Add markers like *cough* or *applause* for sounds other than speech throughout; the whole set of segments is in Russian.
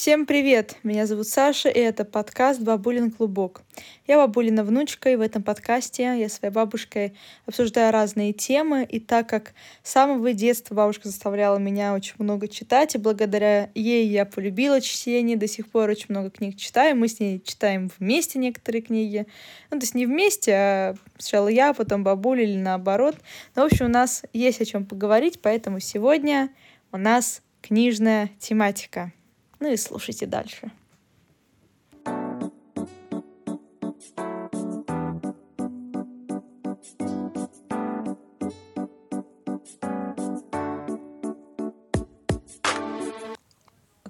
Всем привет! Меня зовут Саша, и это подкаст «Бабулин клубок». Я бабулина внучка, и в этом подкасте я своей бабушкой обсуждаю разные темы. И так как с самого детства бабушка заставляла меня очень много читать, и благодаря ей я полюбила чтение, до сих пор очень много книг читаю. Мы с ней читаем вместе некоторые книги. Ну, то есть не вместе, а сначала я, потом бабуля или наоборот. Но, в общем, у нас есть о чем поговорить, поэтому сегодня у нас книжная тематика. Ну и слушайте дальше.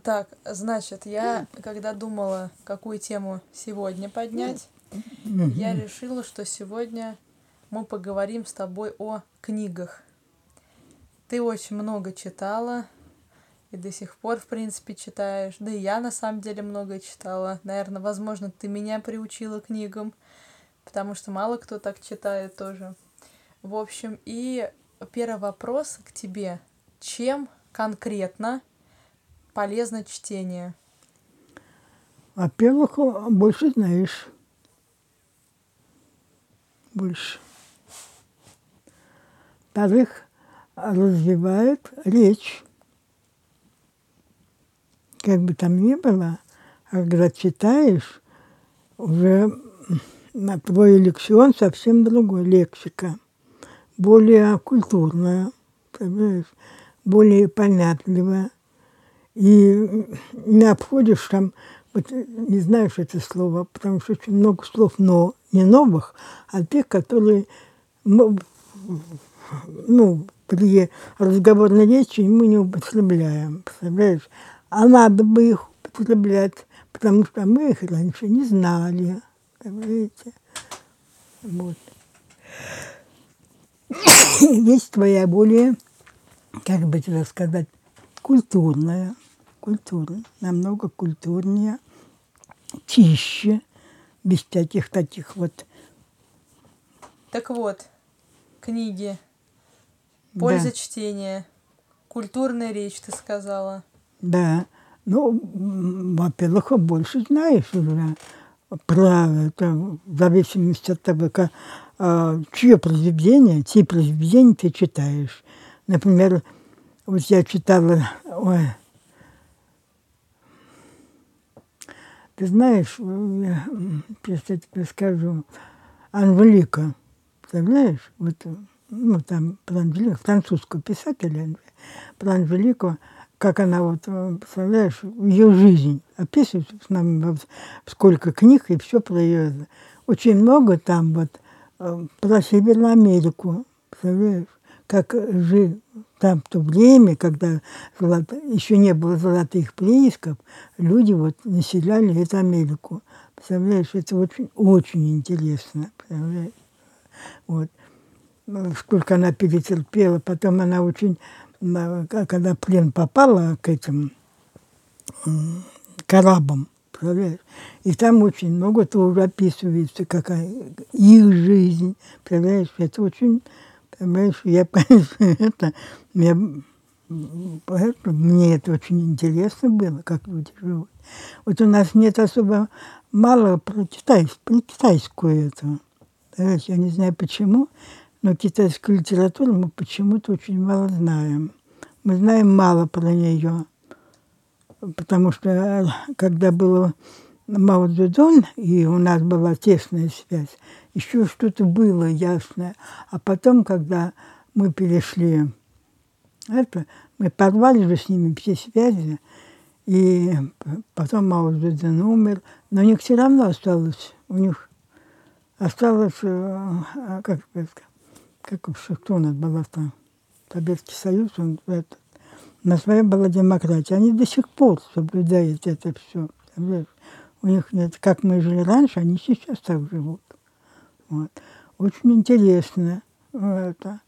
Так, значит, я, когда думала, какую тему сегодня поднять, я решила, что сегодня мы поговорим с тобой о книгах. Ты очень много читала, и до сих пор, в принципе, читаешь. Да и я, на самом деле, много читала. Наверное, возможно, ты меня приучила книгам, потому что мало кто так читает тоже. В общем, и первый вопрос к тебе. Чем конкретно полезно чтение? Во-первых, больше знаешь. Больше. Во-вторых, развивает речь как бы там ни было, а когда читаешь, уже на твой лексион совсем другой, лексика. Более культурная, понимаешь, более понятливая. И не обходишь там, вот не знаешь это слово, потому что очень много слов, но не новых, а тех, которые ну, при разговорной речи мы не употребляем, представляешь? А надо бы их употреблять, потому что мы их раньше не знали. Понимаете? Вот. *coughs* Есть твоя более, как бы это сказать, культурная, культурная, намного культурнее, чище, без всяких таких вот. Так вот, книги, польза да. чтения, культурная речь, ты сказала. Да. Ну, во-первых, больше знаешь уже про это, в зависимости от того, как, а, чье произведение, чьи произведения ты читаешь. Например, вот я читала, ой, ты знаешь, я сейчас тебе скажу, Анжелика, представляешь, вот, ну, там, про Анжелику, французского писателя, про Анжелику, как она вот, э, представляешь, ее жизнь описывает нам сколько книг и все про ее. Очень много там вот э, про Северную Америку, представляешь, как жил там в то время, когда золото, еще не было золотых приисков, люди вот населяли эту Америку. Представляешь, это очень, очень интересно. Представляешь? Вот. Сколько она перетерпела, потом она очень когда плен попала к этим корабам, и там очень много тоже описывается, какая их жизнь, представляешь, это очень, понимаешь, я, *laughs* это, я, поэтому мне это очень интересно было, как люди живут. Вот у нас нет особо мало про, китайс, про китайскую этого. Я не знаю почему, но китайскую литературу мы почему-то очень мало знаем. Мы знаем мало про нее, потому что э, когда было Мао Цзэдун, и у нас была тесная связь, еще что-то было ясное. А потом, когда мы перешли это, мы порвали же с ними все связи, и потом Мао Цзэдун умер, но у них все равно осталось, у них осталось, э, как сказать, как что у нас было там, Советский Союз, он это, на своей была демократия. Они до сих пор соблюдают это все. У них нет, как мы жили раньше, они сейчас так живут. Вот. Очень интересно это.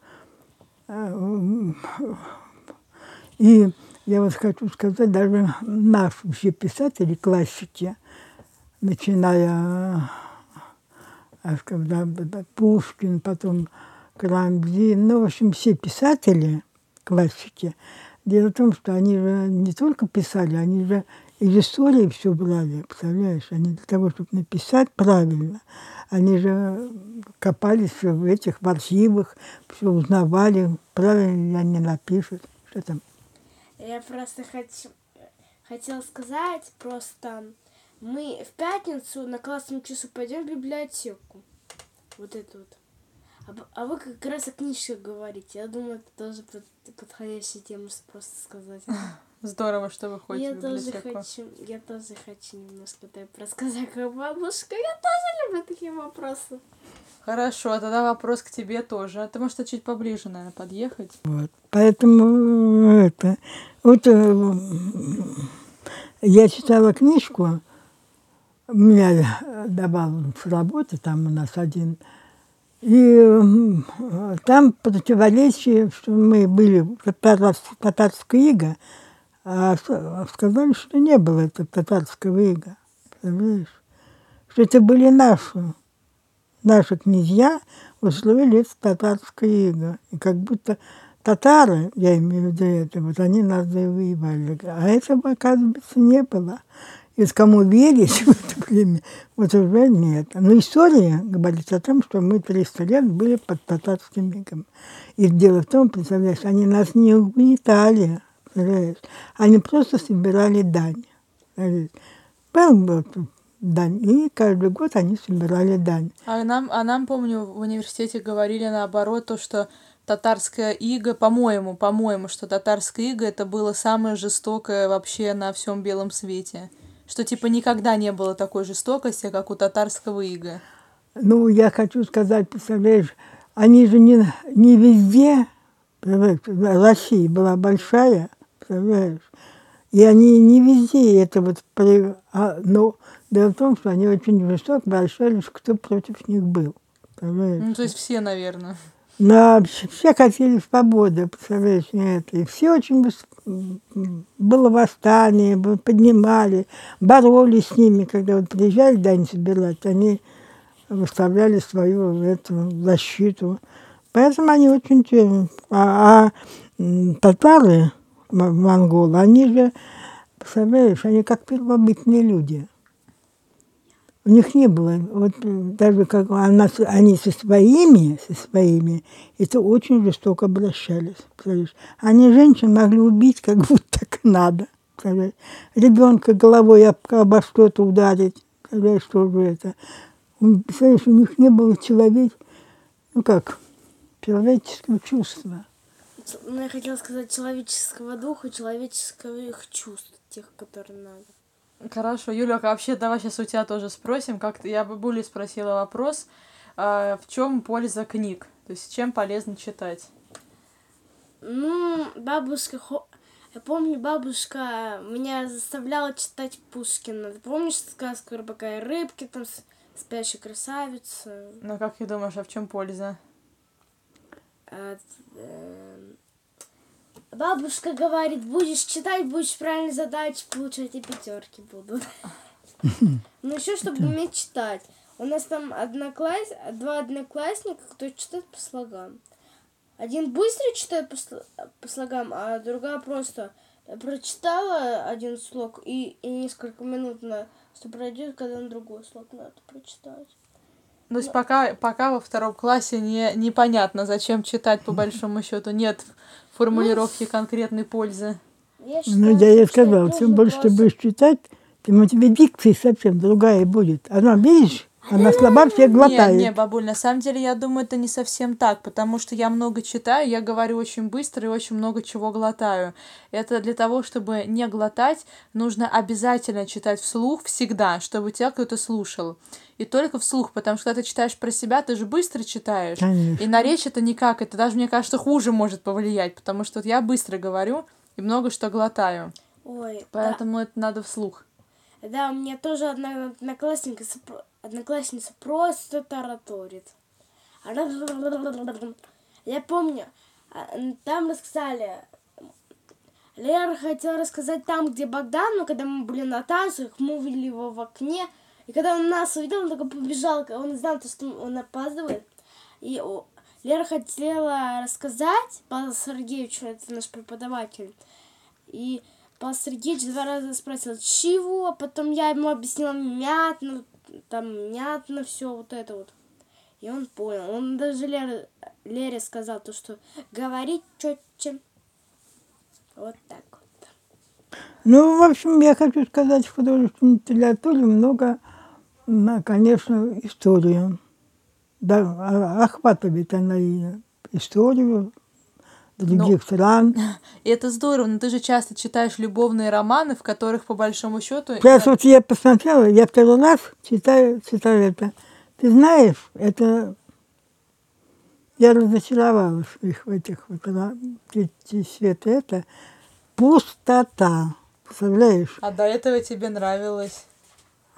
И я вот хочу сказать, даже наши все писатели, классики, начиная когда Пушкин, потом Карамзин, ну, в общем, все писатели, классики. Дело в том, что они же не только писали, они же из истории все брали, представляешь? Они для того, чтобы написать правильно, они же копались в этих в архивах, все узнавали, правильно ли они напишут, что там. Я просто хочу, хотела сказать, просто мы в пятницу на классном часу пойдем в библиотеку. Вот это вот. А, а вы как раз о книжках говорите. Я думаю, это тоже под- подходящая тема, чтобы просто сказать. *laughs* Здорово, что вы ходите Я в тоже хочу, я тоже хочу немножко так рассказать, как бабушка. Я тоже люблю такие вопросы. Хорошо, а тогда вопрос к тебе тоже. А ты можешь чуть поближе, наверное, подъехать? Вот. Поэтому э, это вот э, я читала книжку, меня давал с работы, там у нас один, и там противоречие, что мы были в татар- татарской иго, а сказали, что не было это татарского ига. Что это были наши, наши князья устроили это татарское иго. И как будто татары, я имею в виду это, вот они нас завоевали. А этого, оказывается, не было. И кому верить в это время, вот уже нет. Но история говорит о том, что мы 300 лет были под татарским игом. И дело в том, представляешь, они нас не угнетали, представляешь, они просто собирали дань. Был вот дань, и каждый год они собирали дань. А нам, а нам, помню, в университете говорили наоборот, то, что татарская ига, по-моему, по-моему, что татарская ига это было самое жестокое вообще на всем белом свете. Что типа никогда не было такой жестокости, как у татарского ига. Ну, я хочу сказать, представляешь, они же не, не везде, Россия была большая, представляешь, и они не везде это вот, при, а, но дело в том, что они очень высоко обращались, кто против них был, представляешь. Ну, то есть все, наверное. На, вс- все хотели свободы, представляешь, и это. И все очень было восстание, поднимали, боролись с ними, когда вот приезжали дань собирать, они выставляли свою эту защиту. Поэтому они очень... А, а, татары, монголы, они же, представляешь, они как первобытные люди. У них не было, вот даже как она, они со своими, со своими, это очень жестоко обращались. Они женщин могли убить, как будто так надо. представляешь. Ребенка головой об, обо что-то ударить, представляешь, что же это. Представляешь, у них не было человек, ну как, человеческого чувства. Ну, я хотела сказать человеческого духа, человеческих чувств, тех, которые надо. Хорошо, Юля, вообще давай сейчас у тебя тоже спросим, как ты, я бабули спросила вопрос, а, в чем польза книг, то есть чем полезно читать? Ну, бабушка... Я помню, бабушка меня заставляла читать Пушкина. Ты помнишь сказку «Рыбака и рыбки», там «Спящая красавица»? Ну как ты думаешь, а в чем польза? А, эм, Бабушка говорит, будешь читать, будешь правильно задачи получать, и пятерки будут. *laughs* Ну, еще, чтобы уметь читать. У нас там однокласс... два одноклассника, которые читают по слогам. Один быстро читает по, сл- по слогам, а другая просто прочитала один слог и, и несколько минут на что пройдет, когда на другой слог надо прочитать. Ну, то есть пока, пока во втором классе не, непонятно, зачем читать, по большому счету, нет формулировки конкретной пользы. Я Ну, считаю, я ей тоже чем больше ты будешь читать, тем у тебя дикция совсем другая будет. Она, видишь, она слова все глотает. Не, не, бабуль, на самом деле, я думаю, это не совсем так, потому что я много читаю, я говорю очень быстро и очень много чего глотаю. Это для того, чтобы не глотать, нужно обязательно читать вслух всегда, чтобы тебя кто-то слушал. И только вслух, потому что когда ты читаешь про себя, ты же быстро читаешь. Конечно. И на речь это никак, это даже, мне кажется, хуже может повлиять, потому что вот я быстро говорю и много что глотаю. Ой, да. Поэтому это надо вслух. Да, у меня тоже одна одноклассница, одноклассница просто тараторит. *laughs* Я помню, а, там рассказали, Лера хотела рассказать там, где Богдан, но когда мы были на танцах, мы увидели его в окне, и когда он нас увидел, он только побежал, он знал, то, что он опаздывает. И Лера хотела рассказать Павлу Сергеевичу, это наш преподаватель, и Пас Сергеевич два раза спросил, чего? А потом я ему объяснила мятно, там мятно все вот это вот. И он понял. Он даже Лере, Лере сказал то, что говорить четче. Вот так вот. Ну, в общем, я хочу сказать, в художественной литературе много, м, конечно, историю. Да, а- охватывает она и историю других стран. И *laughs* это здорово, но ты же часто читаешь любовные романы, в которых, по большому счету... Сейчас вот я посмотрела, я второй раз читаю, читаю это. Ты знаешь, это... Я разочаровалась в их в этих вот «Третий свет». Это пустота. Представляешь? А до этого тебе нравилось.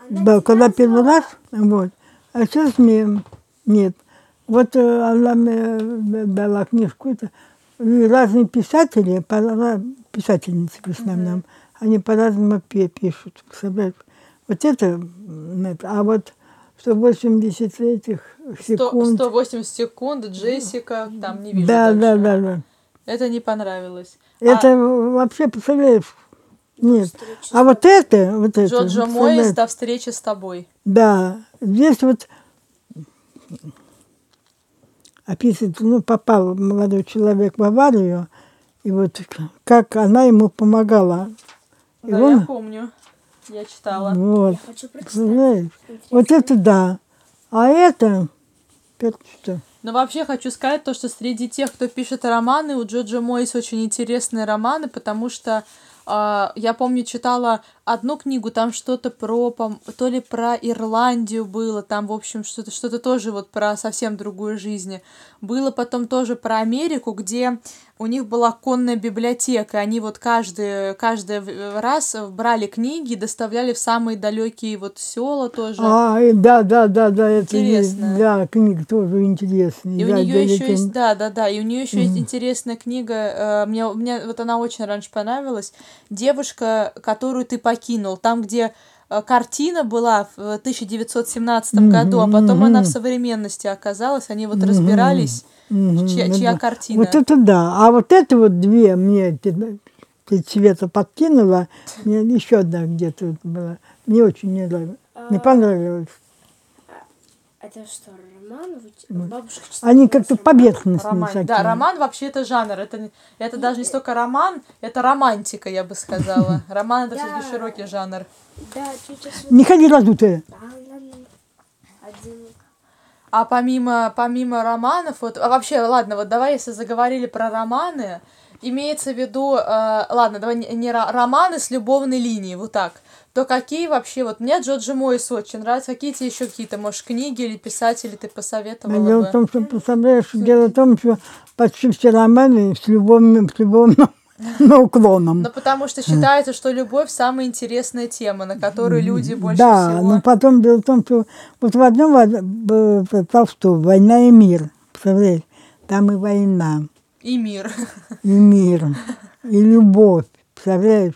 Да, когда первый раз, вот. А сейчас мне нет. Вот э, она мне дала книжку, это разные писатели, по- писательницы в основном, они по-разному пишут, представляешь? Вот это, а вот 180 этих секунд. 180 секунд, Джессика, там не вижу да, дальше. да, да, да. Это не понравилось. Это вообще, представляешь, нет. А вот это, вот А это. Представляешь, Моис до встречи с тобой. Да, здесь вот описывается, ну, попал молодой человек в аварию, и вот как она ему помогала. И Да, он, я помню. Я читала. вот, Я хочу прочитать. знаешь, вот это да. А это, это что? Но вообще хочу сказать то, что среди тех, кто пишет романы, у Джоджо Мойс очень интересные романы, потому что а, я помню, читала одну книгу, там что-то про, то ли про Ирландию было, там, в общем, что-то что тоже вот про совсем другую жизнь. Было потом тоже про Америку, где у них была конная библиотека, они вот каждый, каждый в- раз брали книги доставляли в самые далекие вот села тоже. А, да, да, да, да, это есть, Интересно. да, книга тоже интересная. И у да, нее еще великий. есть, да, да, да, и у нее еще есть интересная книга. э, Мне, мне вот она очень раньше понравилась. Девушка, которую ты покинул. Там, где э, картина была в 1917 году, а потом она в современности оказалась. Они вот разбирались, Мгм, чья, ну чья да. картина. Вот это да. А вот это вот две мне ты, ты цвета подкинула, мне еще одна где-то вот была. Мне очень не нравилось. Не А, понравилось. Это что, роман? Бабушка читала Они как-то поверхностные Роман. такие. Да, роман вообще это жанр. Это, это даже не столько роман, это романтика, я бы сказала. *laughs* Роман это все-таки широкий жанр. Да, чуть-чуть. Не ходи раздутая. А помимо, помимо романов, вот, а вообще, ладно, вот давай, если заговорили про романы, имеется в виду, э, ладно, давай не, не ро- романы с любовной линией, вот так, то какие вообще, вот мне Джоджи Мойс очень нравится, какие тебе еще какие-то, может, книги или писатели ты посоветовала Дело бы? в том, что, представляешь, дело в том, что почти все романы с любовным, с любовным *laughs* уклоном. Ну, потому что считается, что любовь самая интересная тема, на которую люди больше да, всего... но потом дело в том, что вот в одном б- б- Толстом «Война и мир», представляешь, там и война, И мир. и мир, и любовь, представляешь,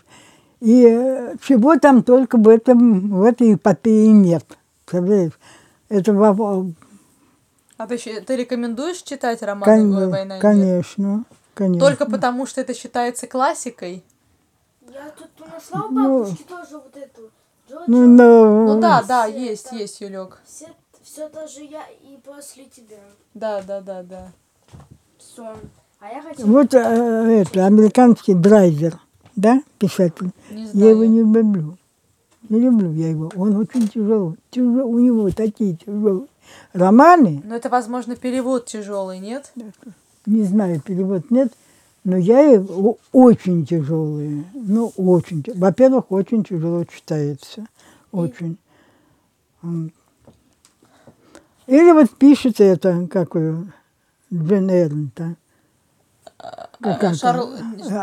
и э, чего там только в, этом, в этой эпопее нет, представляешь, это во- А ты, ты рекомендуешь читать роман кон- «Война и мир»? конечно, конечно. Только потому, что это считается классикой? Я тут нашла у Ну. бабушки тоже вот эту. Джоджо. Ну, но- Ну да, да, Все есть, это- есть, Юлек. Все, все тоже я и после тебя. Да, да, да, да. Все. А я. Вот э, это, американский Драйзер, да, писатель. Не Я его не люблю. Не люблю я его. Он очень тяжелый. Тяжелый. У него такие тяжелые романы. Но это, возможно, перевод тяжелый, нет? Не знаю, перевод нет. Но я его очень тяжелые. Ну, очень. Во-первых, очень тяжело читается. Очень. Или вот пишет это, как ее, Джен Эрнт, а? Как? Шарл-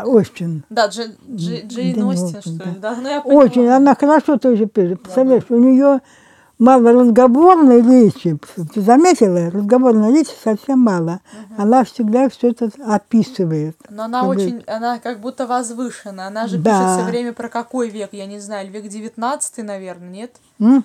Остин. Да, Дж... Дж... Джейн Остин, Остин, что ли? да. Да, ну я. Очень, она хорошо тоже пишет. Представляешь, у нее мало разговорной речи. Ты заметила? Разговорной речи совсем мало. Она всегда все это описывает. Но она Как бы- очень, она как будто возвышена. Она же Да. пишет все время про какой век, я не знаю, век 19 наверное, нет? М?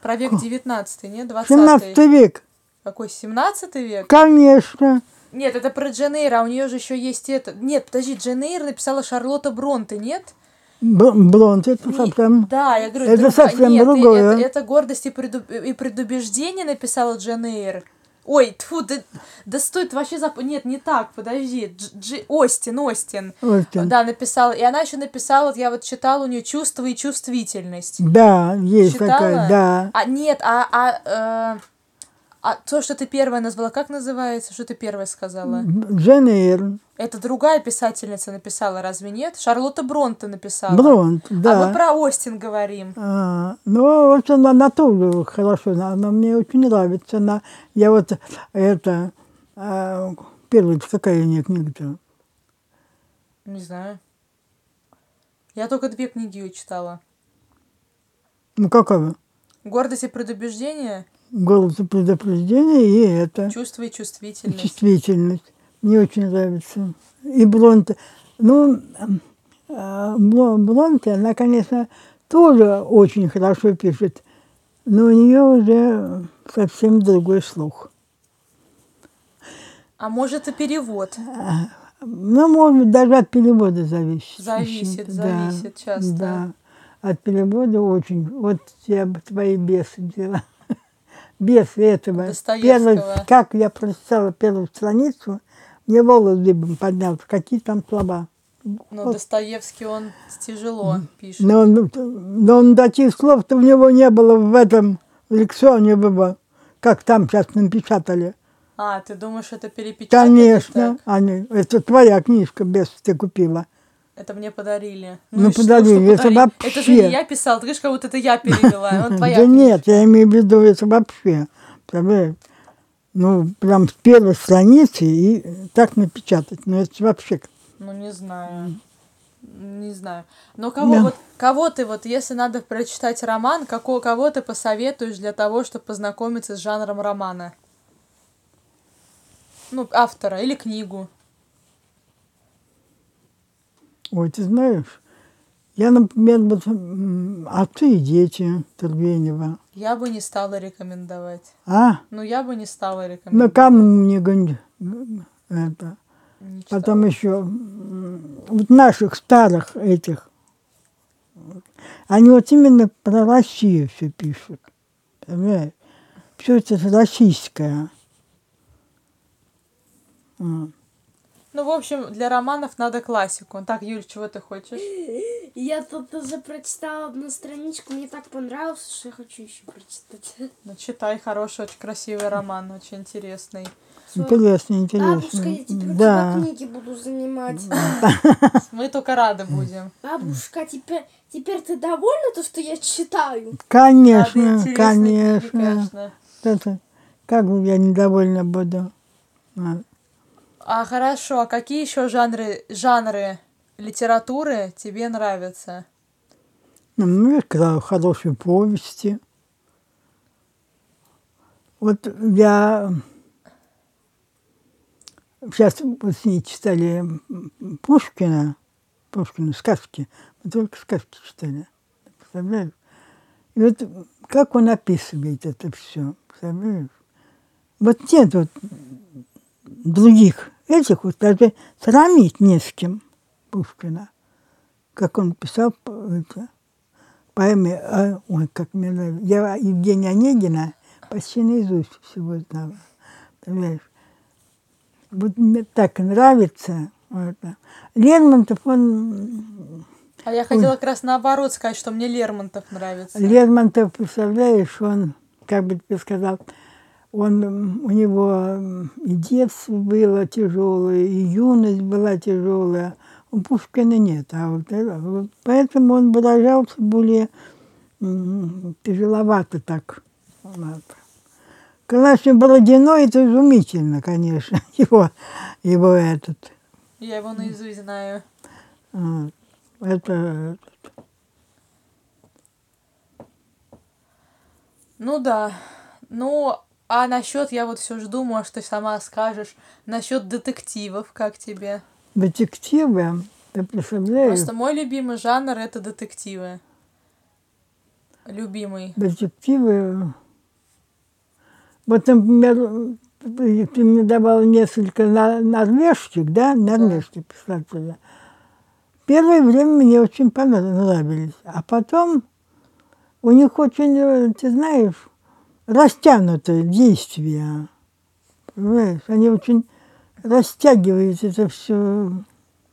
Про век 19 нет? 20 17 век. Какой, 17 век? Конечно. Нет, это про Джен Эйр, а у нее же еще есть это... Нет, подожди, Джен Эйр написала Шарлотта Бронте, нет? Б- Блонд это Не- совсем... Да, я говорю, Это друга- совсем нет, другое. Это, это гордость и, преду- и предубеждение написала Джен Эйр. Ой, тьфу, да, да стой, ты вообще зап... Нет, не так, подожди. Дж, Джи- Остин, Остин. Остин. Да, написала. И она еще написала, вот я вот читала у нее чувство и чувствительность. Да, есть Читала? такая, да. А нет, а, а, э, а то, что ты первая назвала, как называется? Что ты первая сказала? Джен Эйр. Это другая писательница написала, разве нет? Шарлотта Бронте написала. Блонд, А мы да. про Остин говорим. А, ну, вот она, она тоже хорошо, она, она мне очень нравится. Она, я вот это, а, первая какая у нее книга-то? Не знаю. Я только две книги ее читала. Ну, какая? Гордость и предубеждение, Голос и предупреждение и это. чувство и чувствительность. Чувствительность. Мне очень нравится. И Блонт. Ну, а, Бло- Блонт, она, конечно, тоже очень хорошо пишет, но у нее уже совсем другой слух. А может и перевод. Ну, может даже от перевода зависит. Зависит, Да, зависит часто. Да, от перевода очень. Вот я бы твои бесы взяла. Бесы этого. Первый- как я прочитала первую страницу, мне волос дыбом поднялся. Какие там слова. Но Достоевский, он тяжело пишет. Но он, но он таких слов-то у него не было в этом лексионе, было, как там сейчас напечатали. А, ты думаешь, это перепечатали? Конечно, так? они, это твоя книжка, без ты купила. Это мне подарили. Ну, что, подарили, что это подарили? Это же не вообще. я писал, ты говоришь, как будто это я перевела. *laughs* Твоя да нет, я имею в виду это вообще. Ну, прям с первой страницы и так напечатать. Ну, это вообще... Ну, не знаю. Не знаю. Но кого, Да. вот, кого ты, вот, если надо прочитать роман, какого, кого ты посоветуешь для того, чтобы познакомиться с жанром романа? Ну, автора или книгу. Ой, ты знаешь, я, например, вот «Отцы и дети» Тургенева. Я бы не стала рекомендовать. А? Ну, я бы не стала Ну, рекомендовать. кому мне гонь- это. Не читала. Потом еще вот наших старых этих. Они вот именно про Россию все пишут. Понимаешь? Все это российское. М. Ну, в общем, для романов надо классику. Так, Юль, чего ты хочешь? *laughs* Я тут уже прочитала одну страничку, мне так понравилось, что я хочу еще прочитать. *laughs* Ну, читай, хороший, очень красивый роман, очень интересный. Интересно, Бабушка, интересно. я теперь у Да. тебя книги буду занимать. *laughs* Мы только рады будем. Бабушка, теперь, теперь ты довольна, то, что я читаю? Конечно, конечно. конечно. Это, как бы я недовольна буду. А. Хорошо, а какие еще жанры, жанры литературы тебе нравятся? Ну, я сказала, хорошие повести. Вот я сейчас вот с ней читали Пушкина, Пушкина сказки, мы только сказки читали, представляешь? И вот как он описывает это все, представляешь? Вот нет вот других этих вот даже сравнить не с кем Пушкина, как он писал это, поэме, а, ой, как мне нравится. Я Евгения Онегина почти наизусть всего знала. Понимаешь? Вот мне так нравится. Вот. Лермонтов, он... А я хотела как раз наоборот сказать, что мне Лермонтов нравится. Лермонтов, представляешь, он, как бы ты сказал, он, у него и детство было тяжелое, и юность была тяжелая. У Пушкина нет. А вот, это- вот поэтому он выражался более тяжеловато так. Вот. Конечно, Бородино это изумительно, конечно, *laughs* его, его этот. Я его наизусть знаю. вот. Это, Ну да. Ну, а насчет, я вот все жду, может, ты сама скажешь, насчет детективов, как тебе? детективы, ты представляешь? Просто мой любимый жанр это детективы. Любимый. детективы. Вот, например, ты мне давал несколько норвежских, да, норвежских писателей. первое время мне очень понравились. А потом у них очень, э, ты знаешь, растянутое действие. Понимаешь? Они очень растягивают это все.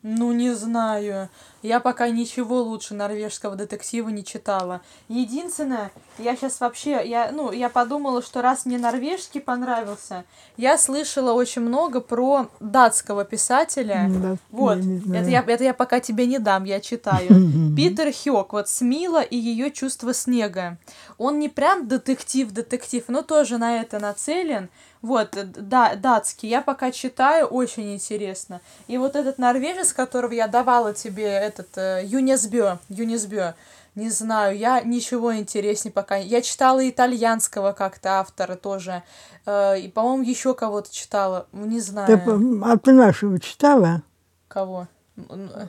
Ну, не знаю. Я пока ничего лучше норвежского детектива не читала. Единственное, я сейчас вообще, я, ну, я подумала, что раз мне норвежский понравился, я слышала очень много про датского писателя. Да, Вот, я не знаю. это я, это я пока тебе не дам, я читаю. Питер Хёк, вот Смила и ее чувство снега. Он не прям детектив-детектив, но тоже на это нацелен. Вот, э, да, датский, я пока читаю, очень интересно. И вот этот норвежец, которого я давала тебе, этот э, Юнесбё, Юнесбё, не знаю, я ничего интереснее пока. Я читала итальянского как-то автора тоже. Э, и, по-моему, еще кого-то читала. Ну, Не знаю. Ты, а ты нашего читала? Кого? М, э,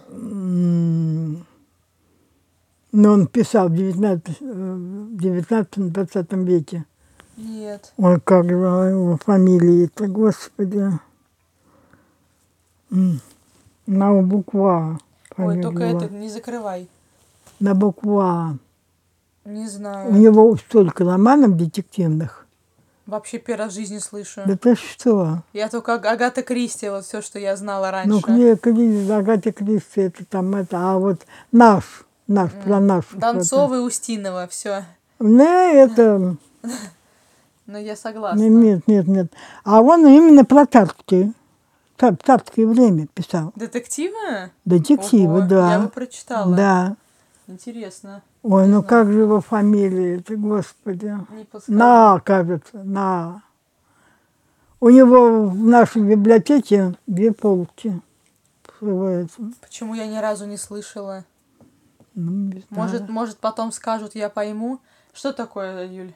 Но он писал в 19-20 веке. Нет. Ой, как же его фамилия-то, господи. М, На букву А. Ой, только это не закрывай. На букву А. Не У знаю. него столько романов детективных. Вообще первый раз в жизни слышу. Да ты что? Я только Аг- Агата Кристи, вот все, что я знала раньше. Ну, Кли, Агата Кристи, это там это, а вот наш, наш, про наш. Донцова и Устинова, все. Ну, это, *laughs* Ну, я согласна. нет, нет, нет. А он именно про царские, цар- царское время писал. Детективы? Детективы, Ого, да. Я бы прочитала. Да. Интересно. Ой, Не ну знаю. как же его фамилия, это, господи. Не. На, кажется, на. У него в нашей библиотеке две полки. открываются. Почему я ни разу не слышала? Ну, не знаю. Может, может, потом скажут, я пойму. Что такое, Юль?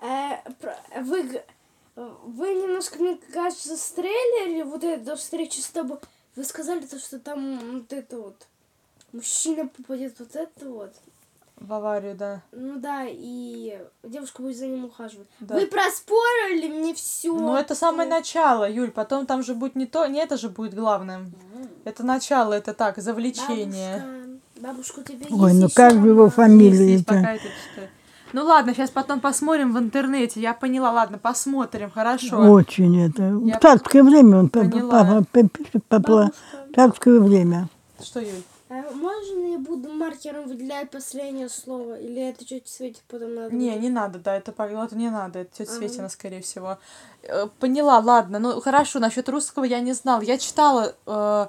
Э, про- вы, вы немножко, мне кажется, стреляли вот это до встречи с тобой. Вы сказали то, что там вот это вот мужчина попадет вот это вот. В аварию, да. Ну да, и девушка будет за ним ухаживать. Да. Вы проспорили мне все. Ну, это самое начало, Юль. Потом там же будет не то, не это же будет главным. Это начало, это так, завлечение. Бабушка, бабушка, у тебя Ой, есть ну ещё как же его фамилия? Есть, есть, это? пока это читаю. Ну ладно, сейчас потом посмотрим в интернете. Я поняла, ладно, посмотрим, хорошо. Очень это. Я В царское время он по- поняла. по- по- пишет по- по- Бабушка, царское время. Что, Юль? а можно я буду маркером выделять последнее слово? Или это чуть светит потом надо? Не, не надо, да, это, это не надо, это тетя Ага. Светина, скорее всего. Э, Поняла, ладно, ну хорошо, насчет русского я не знала. Я читала э,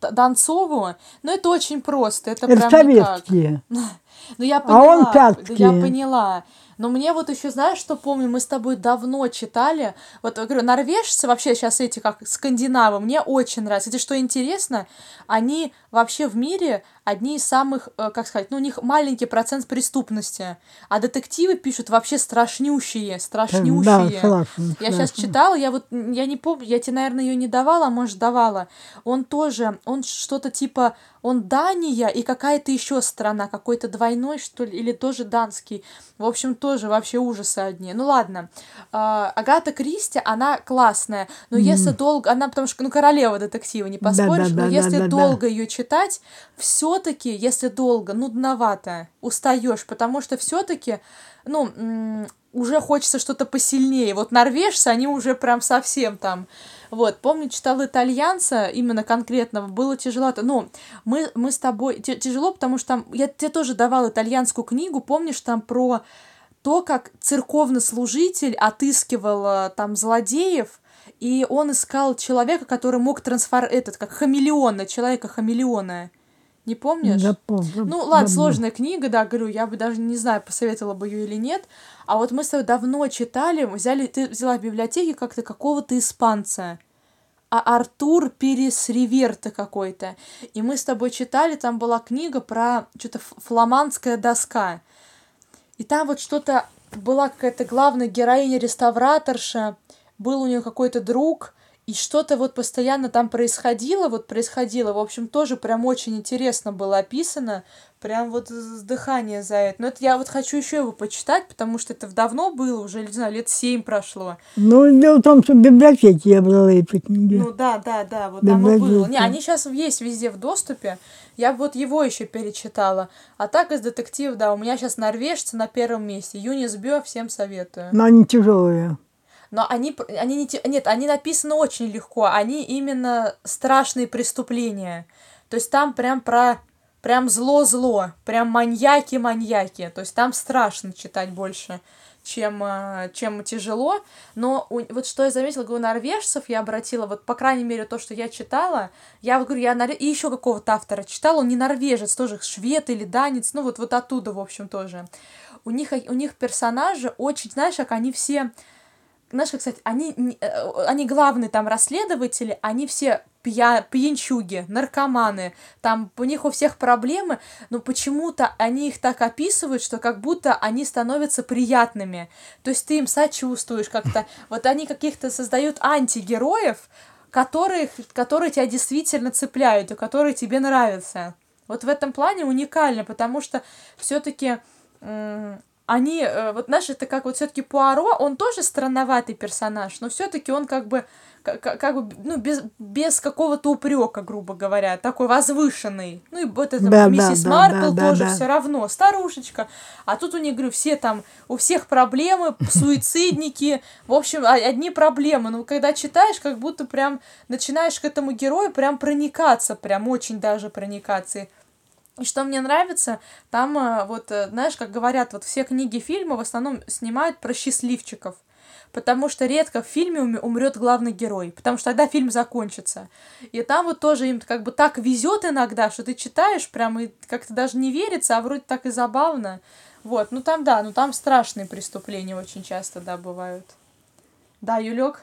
Донцову, но это очень просто, это, Это прям никак. *laughs* советские. Ну я А поняла, он да, царский. я поняла. Но мне вот еще, знаешь, что помню, мы с тобой давно читали, вот, я говорю, норвежцы вообще сейчас эти, как скандинавы, мне очень нравятся. Это что интересно, они вообще в мире одни из самых, э, как сказать, ну, у них маленький процент преступности, а детективы пишут вообще страшнющие, Да, страшнющие. согласен. Я сейчас читала, я вот, я не помню, я тебе, наверное, ее не давала, а может, давала. Он тоже, он что-то типа, он Дания и какая-то еще страна, какой-то двойной, что ли, или тоже данский. В общем, тоже вообще ужасы одни. Ну ладно. А, Агата Кристи, она классная, но если долго, она потому что, ну, королева детектива, не поспоришь, но Да-да-да-да-да-да. если долго ее читать, все-таки, если долго, нудновато, устаешь, потому что все-таки, ну, уже хочется что-то посильнее. Вот норвежцы, они уже прям совсем там. Вот, помню, читала итальянца, именно конкретного, было тяжело. Ну, мы, мы с тобой... Тяжело, потому что там... Я тебе тоже давала итальянскую книгу, помнишь, там про то, как церковный служитель отыскивал э, там злодеев, и он искал человека, который мог трансфор... этот, как хамелеона, человека-хамелеона. Не помнишь? Да, помню. Ну, ладно, Да, сложная книга, да, говорю, я бы даже не знаю, посоветовала бы ее или нет. А вот мы с тобой давно читали, взяли, ты взяла в библиотеке как-то какого-то испанца. А Артур Перес Риверта какой-то. И мы с тобой читали, там была книга про что-то фламандская доска. И там вот что-то была какая-то главная героиня реставраторша, был у нее какой-то друг, и что-то вот постоянно там происходило, вот происходило, в общем, тоже прям очень интересно было описано, прям вот с дыхания за это. Но это я вот хочу еще его почитать, потому что это давно было, уже, не знаю, лет семь прошло. Ну, дело в том, что в библиотеке я брала эти книги. Ну да, да, да, вот там и было. Не, они сейчас есть везде в доступе. Я вот его еще перечитала. А так из детективов, да, у меня сейчас норвежцы на первом месте. Юнис Бё, всем советую. Но они тяжелые. Но они, они не, те- нет, они написаны очень легко. Они именно страшные преступления. То есть там прям про прям зло-зло, прям маньяки-маньяки. То есть там страшно читать больше, чем, а, чем тяжело. Но у- вот что я заметила, говорю, норвежцев я обратила, вот по крайней мере то, что я читала, я говорю, я нор- и еще какого-то автора читала, он не норвежец, тоже швед или данец, ну вот, вот оттуда, в общем, тоже. У них, у них персонажи очень, знаешь, как они все знаешь, как сказать, они, э, они главные там расследователи, они все пья, пьянчуги, наркоманы, там у них у всех проблемы, но почему-то они их так описывают, что как будто они становятся приятными. То есть ты им сочувствуешь как-то. Вот они каких-то создают антигероев, которых, которые тебя действительно цепляют, и которые тебе нравятся. Вот в этом плане уникально, потому что все-таки они, э, вот знаешь, это как вот все-таки Пуаро, он тоже странноватый персонаж, но все-таки он как бы, как, как бы, ну, без, без какого-то упрека, грубо говоря, такой возвышенный. Ну, и вот это Да, да, миссис да, Марпл да, да, тоже да. все равно, старушечка. А тут у них, говорю, все там, у всех проблемы, *laughs* суицидники, в общем, одни проблемы. Ну, когда читаешь, как будто прям начинаешь к этому герою прям проникаться, прям очень даже проникаться. И что мне нравится, там э, вот, э, знаешь, как говорят, вот все книги фильмы в основном снимают про счастливчиков. Потому что редко в фильме умрет главный герой, потому что тогда фильм закончится. И там вот тоже им как бы так везет иногда, что ты читаешь прям и как-то даже не верится, а вроде так и забавно. Вот, ну там да, ну там страшные преступления очень часто, да, бывают. Да, Юлек?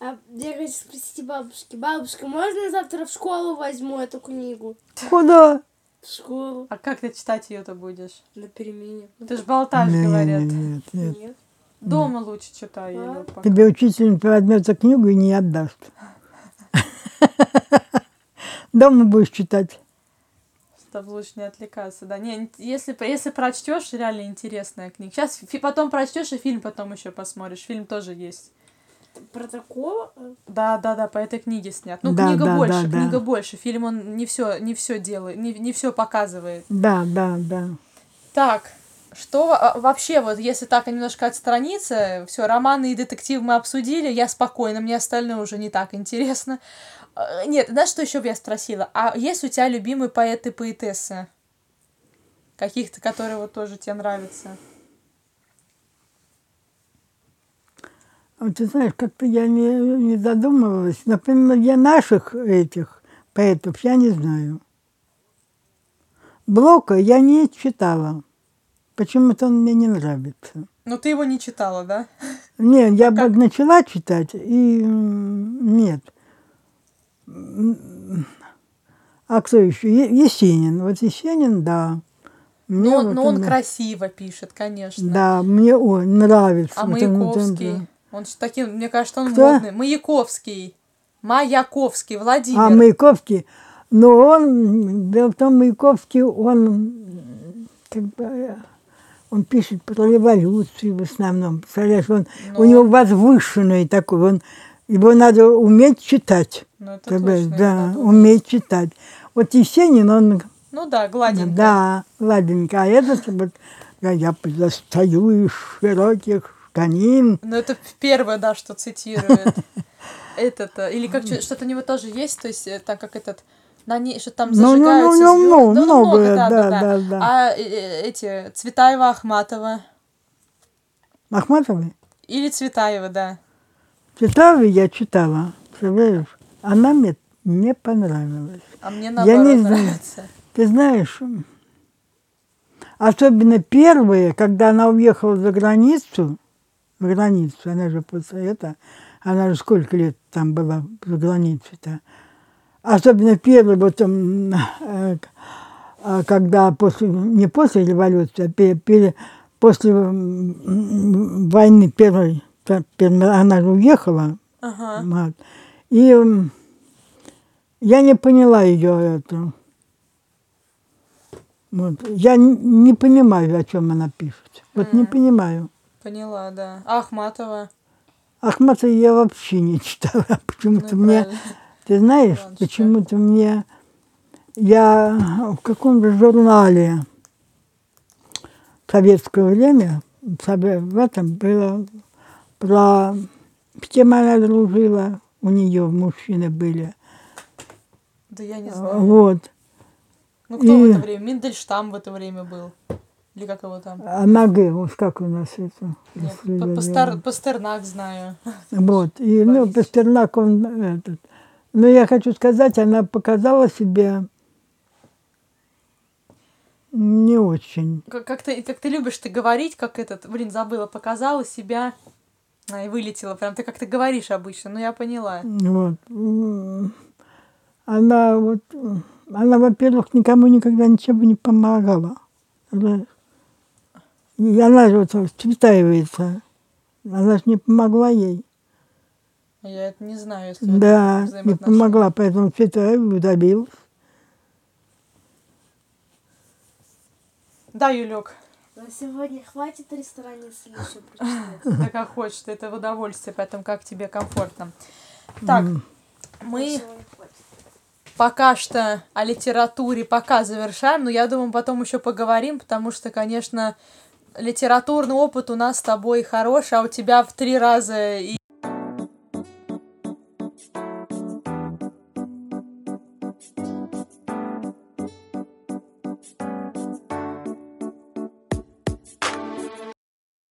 А я хочу спросить бабушки. Бабушка, можно я завтра в школу возьму эту книгу? Куда? В школу. А как ты читать ее-то будешь? На перемене. Ты ж болтаешь, Не, не, говорят. не, Нет, нет. Нет. Дома лучше читай, А? Пока. Тебе учитель возьмет за книгу и не отдаст. *laughs* Дома будешь читать. Чтобы лучше не отвлекаться, да. Не, если, если прочтешь, реально интересная книга. Сейчас фи- потом прочтешь и фильм потом еще посмотришь. Фильм тоже есть. Про такого? э, Да, да, да, по этой книге снят. Ну, Да, книга да, больше, да, да. книга больше. Фильм он не все, не все делает, не, не все показывает. Да, да, да. Так, что а, вообще, вот если так немножко отстраниться, все, романы и детектив мы обсудили, я спокойна, мне остальное уже не так интересно. А, Нет, знаешь, что еще бы я спросила? А есть у тебя любимые поэты и поэтессы? Каких-то, которые вот тоже тебе нравятся? А ты знаешь, как-то я не, не задумывалась. Например, я наших этих поэтов я не знаю. Блока я не читала. Почему-то он мне не нравится. Ну, ты его не читала, да? Нет, я как? бы начала читать, и нет. А кто еще? Есенин. Вот Есенин, да. Мне Но, он- вот но он он- красиво пишет, конечно. Да, мне он нравится. А Вот он- вот он, Маяковский? да. Он таким, мне кажется, он Кто? модный. Маяковский. Маяковский, Владимир. А Маяковский, но он, дело в том, Маяковский, он как бы, он пишет про революцию в основном. Представляешь, он, Ну. у него возвышенный такой, он, его надо уметь читать. Ну, это точно, да, надо уметь читать. Вот Есенин, он, Ну да, гладенько. да, ладненько, а этот вот, я, я достаю из широких штанин. Ну, это первое, да, что цитирует. *laughs* Этот, э, или как что-то у него тоже есть, то есть, э, так как этот, на ней, что там Ну, ну, ну, зажигаются ну, много, многое, да, да, да. А э, эти, Цветаева Ахматова. Ахматовой? Или Цветаева, да. Цветаевой я читала, представляешь? Она мне не понравилась. А мне Я наоборот не знаю. нравится. Ты знаешь, особенно первые, когда она уехала за границу, границу, она же после этого, она же сколько лет там была за границей-то. Особенно первые, вот м, э, а когда после, не после революции, а пе- пе- после войны первой, она же уехала, Ага. вот. И я не поняла ее это. Вот. Я не понимаю, о чем она пишет. Вот не М. понимаю. Поняла, да. А Ахматова? Ахмата я вообще не читала. *laughs* Ну, Почему-то мне, правильно. ты знаешь, почему-то мне, я в каком-то журнале в советское время, в в этом было про, с кем она дружила, у нее мужчины были. Да я не знаю. Вот. Ну кто в и- это время? Миндельштам в это время был. Или как его там? А ноги, вот как у нас это? Нет, я Пастер-. Пастернак знаю. Вот. И, ну. Пастернак, он этот. Но я хочу сказать, она показала себя не очень. Как, как ты, как ты любишь ты говорить, как этот, блин, забыла, показала себя, а, и вылетела. Прям ты как ты говоришь обычно, ну я поняла. Вот. Она вот, она, во-первых, никому никогда ничего не помогала. Она, и она же вот. Она же не помогла ей. Я это не знаю, если это Да, не помогла, поэтому Цветаева добилась. Да, Юлек, На сегодня хватит в ресторане, если еще *laughs* прочитать. ты как хочешь, это в удовольствие, поэтому как тебе комфортно. Так, мы пока что о литературе пока завершаем, но я думаю, потом еще поговорим, потому что, конечно, литературный опыт у нас с тобой хороший, а у тебя в три раза и